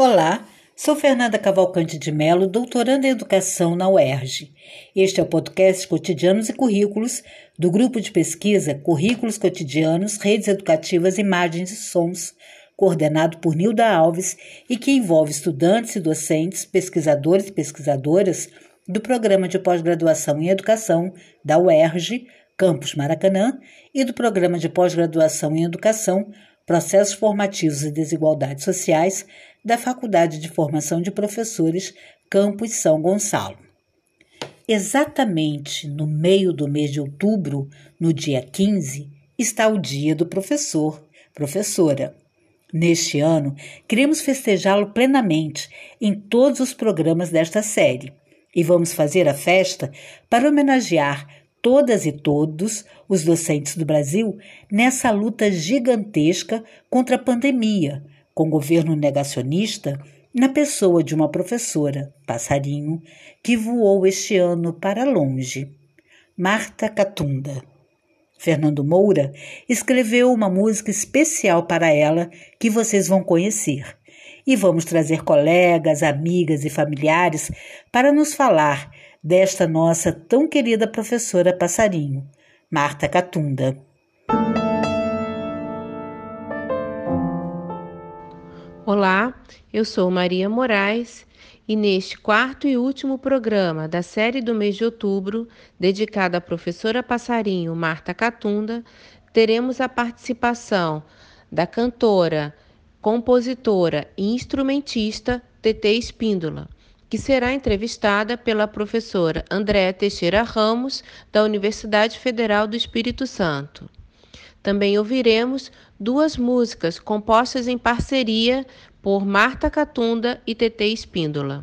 Olá, sou Fernanda Cavalcante de Melo, doutoranda em Educação na UERJ. Este é o podcast Cotidianos e Currículos do grupo de pesquisa Currículos Cotidianos, Redes Educativas, Imagens e Sons, coordenado por Nilda Alves e que envolve estudantes e docentes, pesquisadores e pesquisadoras do Programa de Pós-Graduação em Educação da UERJ, Campus Maracanã, e do Programa de Pós-Graduação em Educação, Processos Formativos e Desigualdades Sociais da Faculdade de Formação de Professores Campus São Gonçalo. Exatamente no meio do mês de outubro, no dia 15, está o Dia do Professor, professora. Neste ano, queremos festejá-lo plenamente em todos os programas desta série e vamos fazer a festa para homenagear todas e todos os docentes do Brasil nessa luta gigantesca contra a pandemia, com governo negacionista, na pessoa de uma professora, passarinho, que voou este ano para longe. Marta Catunda. Fernando Moura escreveu uma música especial para ela que vocês vão conhecer. E vamos trazer colegas, amigas e familiares para nos falar desta nossa tão querida professora passarinho, Marta Catunda. Olá, eu sou Maria Moraes e neste quarto e último programa da série do mês de outubro, dedicado à professora passarinho Marta Catunda, teremos a participação da cantora, compositora e instrumentista TT Espíndola, que será entrevistada pela professora Andréa Teixeira Ramos, da Universidade Federal do Espírito Santo. Também ouviremos duas músicas compostas em parceria por Marta Catunda e TT Espíndola.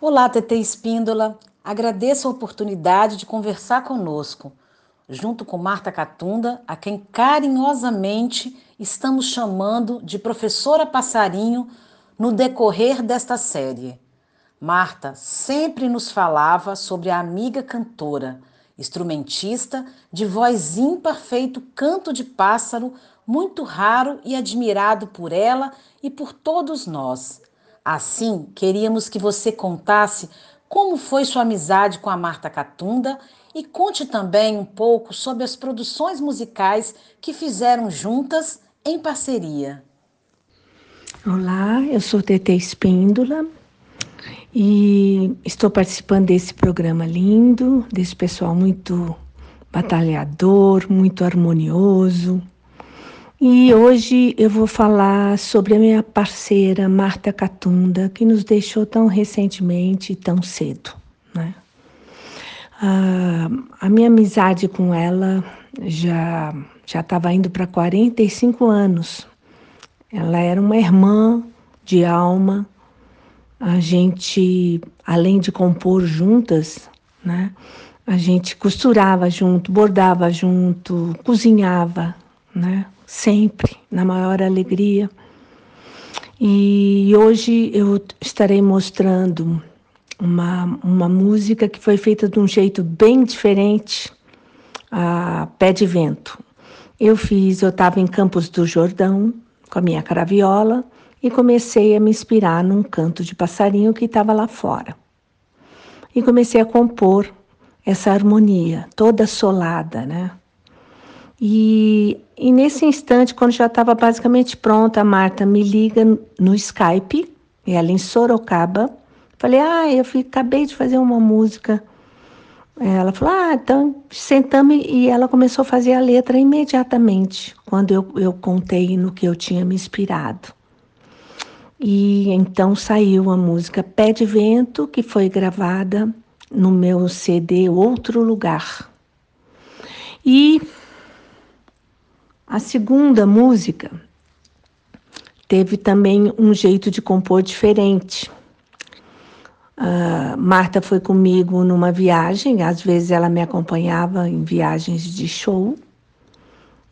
Olá, TT Espíndola. Agradeço a oportunidade de conversar conosco, junto com Marta Catunda, a quem carinhosamente estamos chamando de professora passarinho no decorrer desta série. Marta sempre nos falava sobre a amiga cantora, instrumentista de voz ímpar feito canto de pássaro, muito raro e admirado por ela e por todos nós. Assim, queríamos que você contasse como foi sua amizade com a Marta Catunda e conte também um pouco sobre as produções musicais que fizeram juntas em parceria. Olá, eu sou Tete Espíndola, e estou participando desse programa lindo, desse pessoal muito batalhador, muito harmonioso. E hoje eu vou falar sobre a minha parceira Marta Catunda, que nos deixou tão recentemente e tão cedo. Né? a minha amizade com ela já já estava indo para 45 anos. Ela era uma irmã de alma, a gente, além de compor juntas, né, a gente costurava junto, bordava junto, cozinhava, né, sempre, na maior alegria. E hoje eu estarei mostrando uma, uma música que foi feita de um jeito bem diferente, a pé de vento. Eu fiz, eu estava em Campos do Jordão com a minha caraviola e comecei a me inspirar num canto de passarinho que estava lá fora. E comecei a compor essa harmonia toda solada, né? E, e nesse instante, quando já estava basicamente pronta, a Marta me liga no Skype, ela em Sorocaba. Falei, ah, eu fui, acabei de fazer uma música. Ela falou, ah, então sentamos e ela começou a fazer a letra imediatamente, quando eu, eu contei no que eu tinha me inspirado. E então saiu a música Pé de Vento, que foi gravada no meu CD Outro Lugar. E a segunda música teve também um jeito de compor diferente. Uh, Marta foi comigo numa viagem, às vezes ela me acompanhava em viagens de show,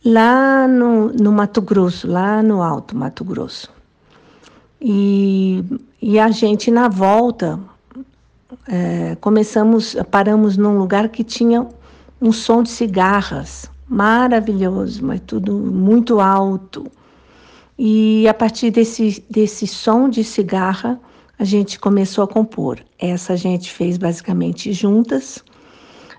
lá no, no Mato Grosso, lá no Alto Mato Grosso. E, e a gente, na volta, é, começamos, paramos num lugar que tinha um som de cigarras maravilhoso, mas tudo muito alto. E a partir desse, desse som de cigarra, a gente começou a compor. Essa a gente fez basicamente juntas,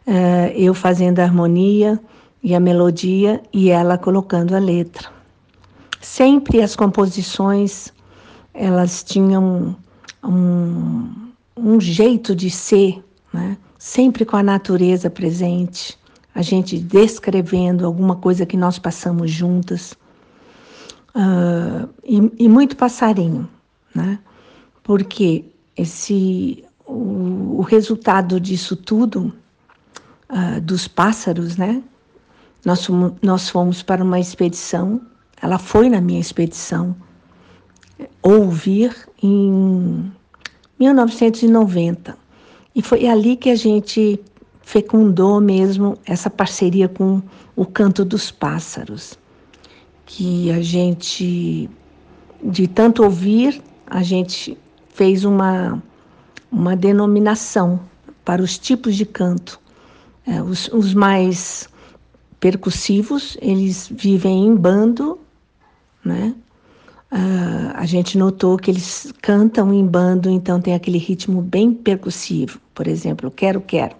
uh, eu fazendo a harmonia e a melodia e ela colocando a letra. Sempre as composições, elas tinham um, um jeito de ser, né? sempre com a natureza presente, a gente descrevendo alguma coisa que nós passamos juntas. Uh, e, e, muito passarinho, né? Porque esse, o, o resultado disso tudo, uh, dos pássaros, né? Nós, nós fomos para uma expedição, ela foi na minha expedição, ouvir em 1990. E foi ali que a gente fecundou mesmo essa parceria com o canto dos pássaros, que a gente, de tanto ouvir, a gente fez uma, uma denominação para os tipos de canto. É, os, os mais percussivos, eles vivem em bando, né? Uh, a gente notou que eles cantam em bando, então tem aquele ritmo bem percussivo. Por exemplo, quero, quero.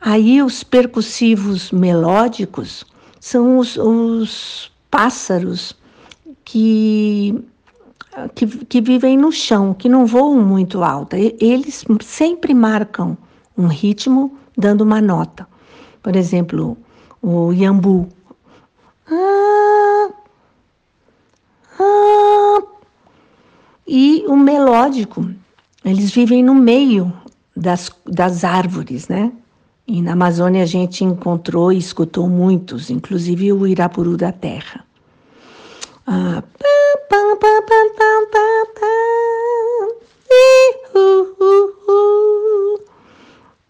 Aí os percussivos melódicos são os, os pássaros que, que, que, vivem no chão, que não voam muito alto. Eles sempre marcam um ritmo dando uma nota. Por exemplo, o iambu. Ah, ah, e o melódico eles vivem no meio das, das árvores, né? E na Amazônia a gente encontrou e escutou muitos, inclusive o Irapuru da Terra.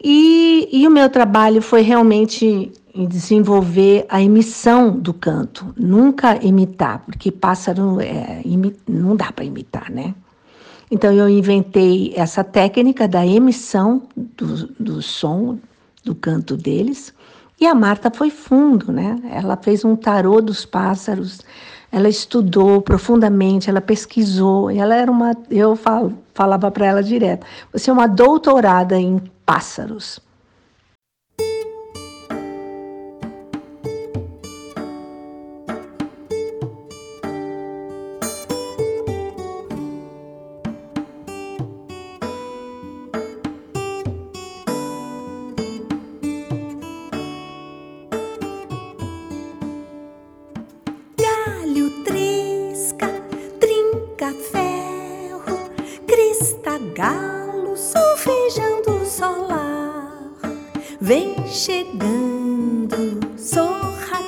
E, e o meu trabalho foi realmente em desenvolver a emissão do canto, nunca imitar, porque pássaro é, imi, não dá para imitar, né? Então eu inventei essa técnica da emissão do, do som do canto deles. E a Marta foi fundo, né? Ela fez um tarô dos pássaros, ela estudou profundamente, ela pesquisou, ela era uma, eu falava para ela direto, você é uma doutorada em pássaros. galos o solar. Vem chegando sorrateiro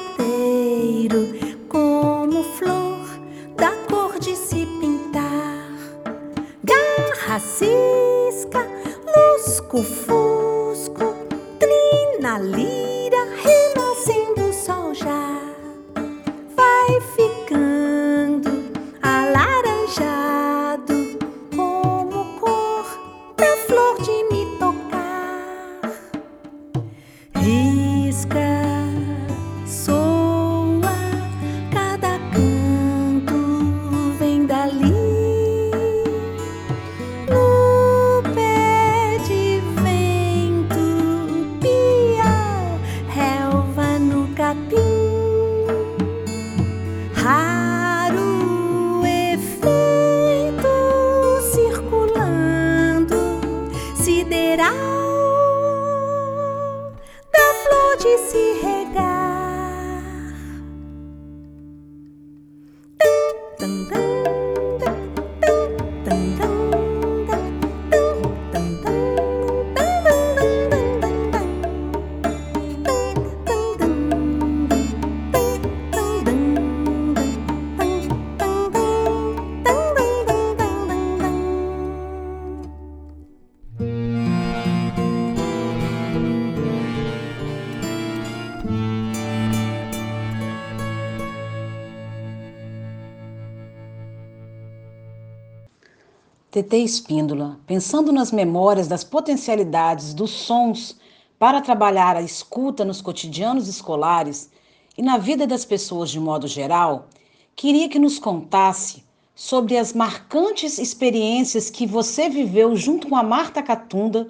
TT Espíndola, pensando nas memórias das potencialidades dos sons para trabalhar a escuta nos cotidianos escolares e na vida das pessoas de modo geral, queria que nos contasse sobre as marcantes experiências que você viveu junto com a Marta Catunda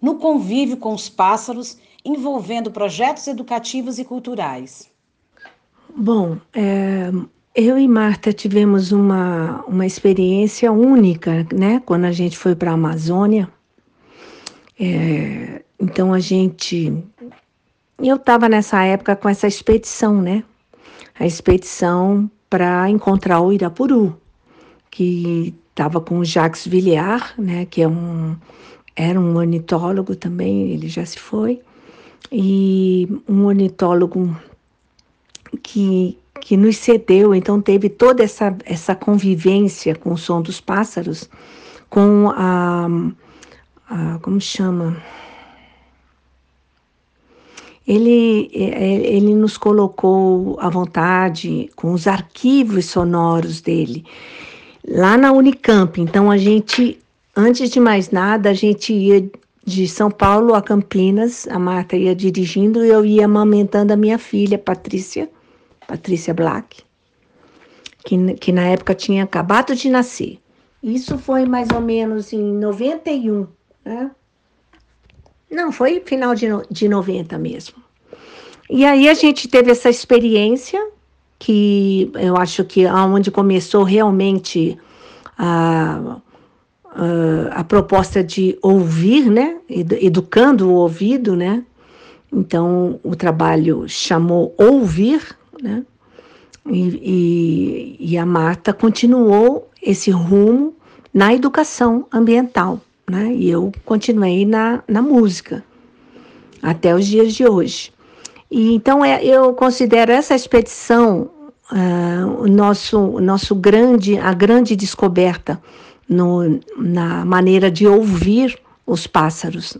no convívio com os pássaros, envolvendo projetos educativos e culturais. Bom, é, eu e Marta tivemos uma, uma experiência única, né? Quando a gente foi para a Amazônia. É, então a gente. Eu estava nessa época com essa expedição, né? A expedição para encontrar o Irapuru que estava com o Jacques Villiard, né, que é um, era um ornitólogo também, ele já se foi, e um ornitólogo que, que nos cedeu, então teve toda essa, essa convivência com o som dos pássaros, com a, a como chama? Ele, ele nos colocou à vontade com os arquivos sonoros dele lá na Unicamp. Então a gente, antes de mais nada, a gente ia de São Paulo a Campinas, a Marta ia dirigindo e eu ia amamentando a minha filha, Patrícia, Patrícia Black, que, que na época tinha acabado de nascer. Isso foi mais ou menos em 91, né? Não, foi final de, de 90 mesmo. E aí a gente teve essa experiência que eu acho que aonde começou realmente a, a, a, proposta de ouvir, né, educando o ouvido, né, então o trabalho chamou Ouvir, né, e, e, e a Marta continuou esse rumo na educação ambiental, né, e eu continuei na, na música até os dias de hoje. E, então é, eu considero essa expedição uh, o nosso, nosso grande, a grande descoberta no, na maneira de ouvir os pássaros.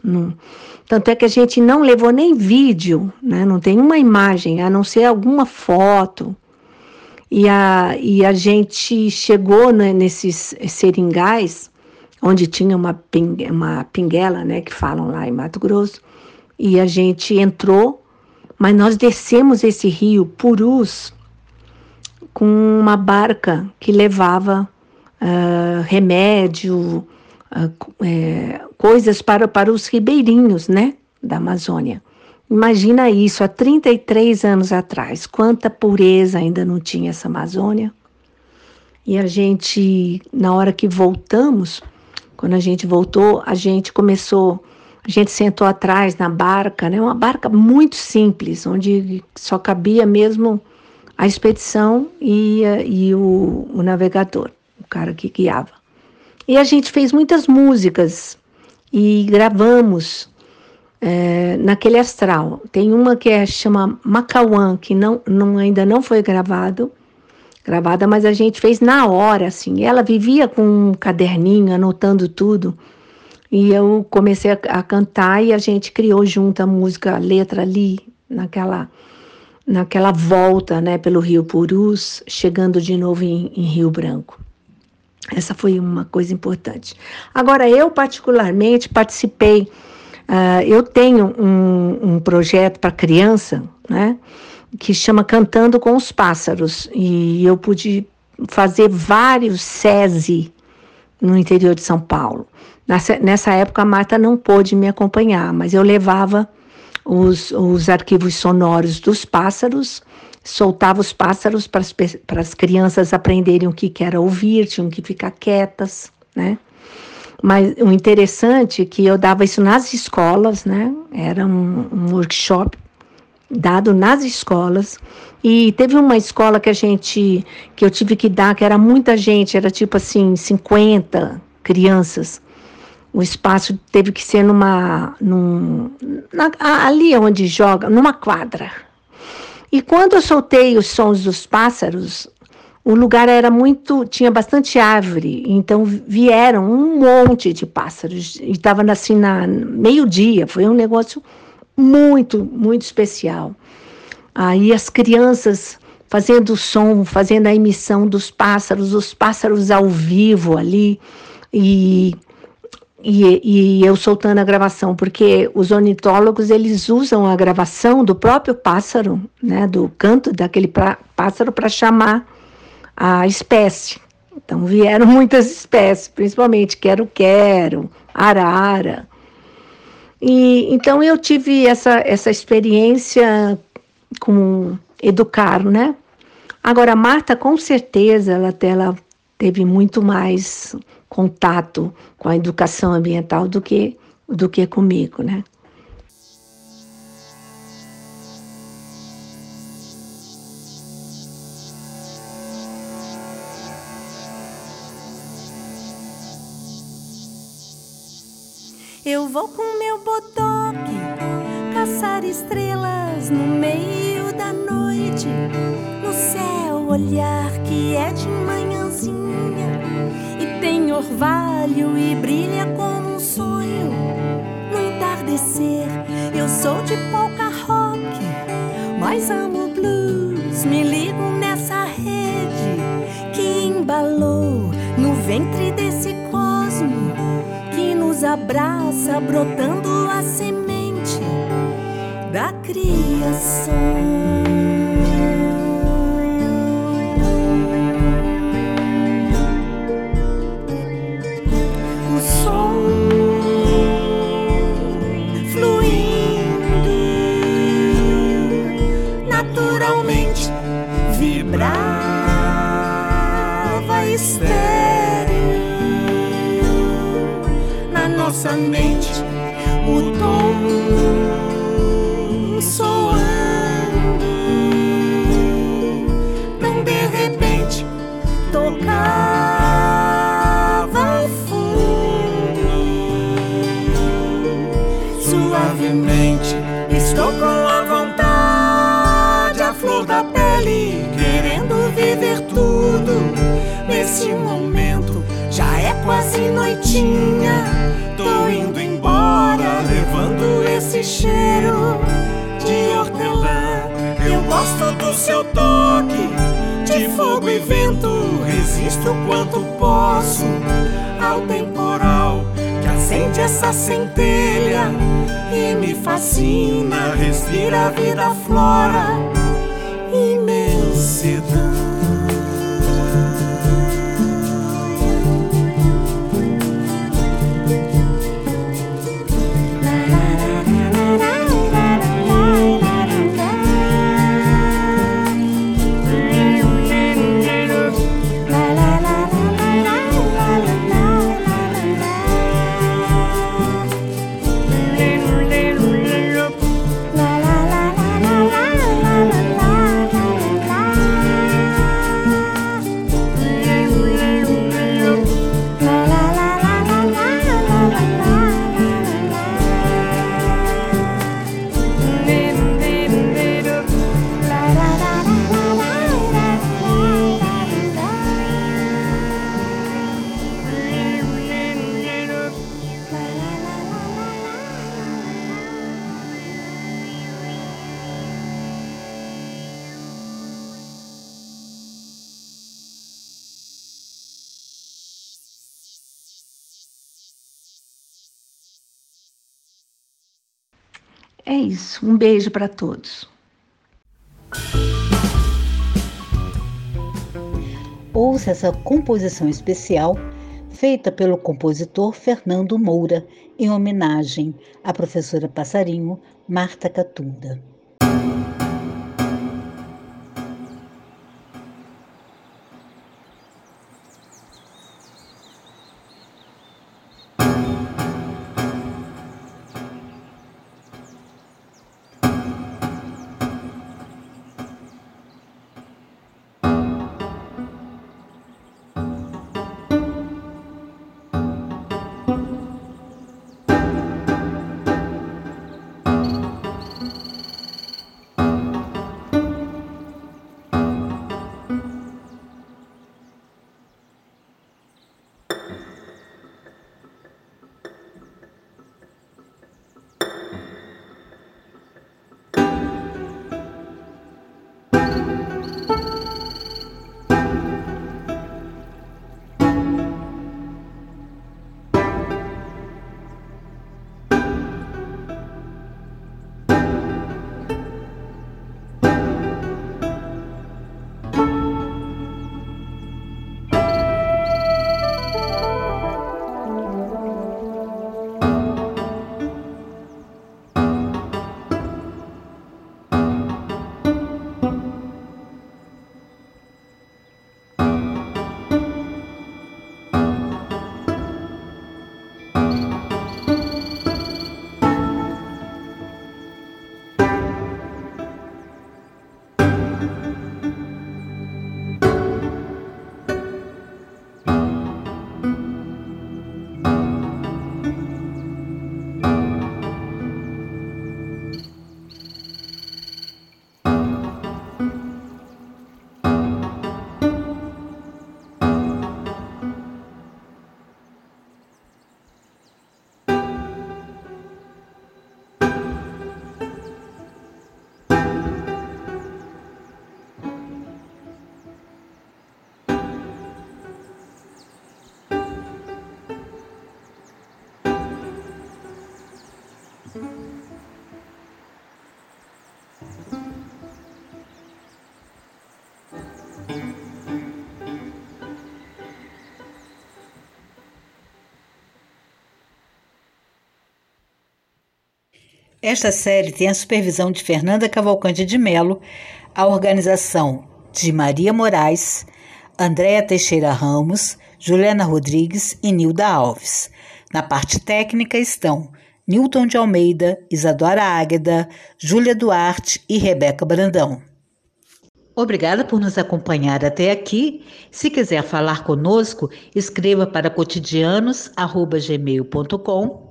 Tanto é que a gente não levou nem vídeo, né? não tem uma imagem, a não ser alguma foto. E a, e a gente chegou né, nesses seringais, onde tinha uma, ping, uma pinguela, né, que falam lá em Mato Grosso, e a gente entrou mas nós descemos esse rio Purus com uma barca que levava uh, remédio, uh, é, coisas para, para os ribeirinhos, né, da Amazônia. Imagina isso há 33 anos atrás, quanta pureza ainda não tinha essa Amazônia. E a gente, na hora que voltamos, quando a gente voltou, a gente começou a gente sentou atrás na barca, né? Uma barca muito simples, onde só cabia mesmo a expedição e, e o, o navegador, o cara que guiava. E a gente fez muitas músicas e gravamos é, naquele astral. Tem uma que é, chama Macauã, que não, não, ainda não foi gravado, gravada, mas a gente fez na hora, assim. Ela vivia com um caderninho, anotando tudo. E eu comecei a, a, cantar e a gente criou junto a música, a letra ali, naquela, naquela volta né, pelo Rio Purus, chegando de novo em, em Rio Branco. Essa foi uma coisa importante. Agora, eu particularmente participei, uh, eu tenho um, um projeto para criança, né, que chama Cantando com os Pássaros, e eu pude fazer vários SESI no interior de São Paulo. Nessa, nessa época, a Marta não pôde me acompanhar, mas eu levava os, os arquivos sonoros dos pássaros, soltava os pássaros para as crianças aprenderem o que, que era ouvir, tinham que ficar quietas, né? Mas o interessante é que eu dava isso nas escolas, né? Era um, um workshop dado nas escolas. E teve uma escola que a gente, que eu tive que dar, que era muita gente, era tipo assim, 50 crianças o espaço teve que ser numa, num, na, ali onde joga, numa quadra. E quando eu soltei os sons dos pássaros, o lugar era muito, tinha bastante árvore, então vieram um monte de pássaros. E estava assim na meio dia, foi um negócio muito, muito especial. Aí as crianças fazendo o som, fazendo a emissão dos pássaros, os pássaros ao vivo ali. E e, e, eu soltando a gravação, porque os ornitólogos eles usam a gravação do próprio pássaro, né, do canto daquele pra, pássaro para chamar a espécie. Então vieram muitas espécies, principalmente quero-quero, arara. E então eu tive essa essa experiência com educar, né? Agora a Marta com certeza ela, ela teve muito mais contato com a educação ambiental do que do que comigo, né? Eu vou com meu botoque caçar estrelas no meio da noite. No céu, olhar que é de manhãzinha orvalho e brilha como um sonho. No entardecer, eu sou de polka rock, mas amo blues. Me ligo nessa rede que embalou no ventre desse cosmo nos abraça, brotando a semente da criação. Tô indo embora, levando esse cheiro de hortelã. Eu gosto do seu toque de fogo e vento. Resisto quanto posso ao temporal que acende essa centelha e me fascina. Respira a vida, flora, imensidão. É isso. Um beijo para todos. Ouça essa composição especial feita pelo compositor Fernando Moura, em homenagem à professora passarinho Marta Catunda. Esta série tem a supervisão de Fernanda Cavalcante de Melo, a organização de Maria Moraes, Andréa Teixeira Ramos, Juliana Rodrigues e Nilda Alves. Na parte técnica estão Newton de Almeida, Isadora Águeda, Júlia Duarte e Rebeca Brandão. Obrigada por nos acompanhar até aqui. Se quiser falar conosco, escreva para cotidianos.gmail.com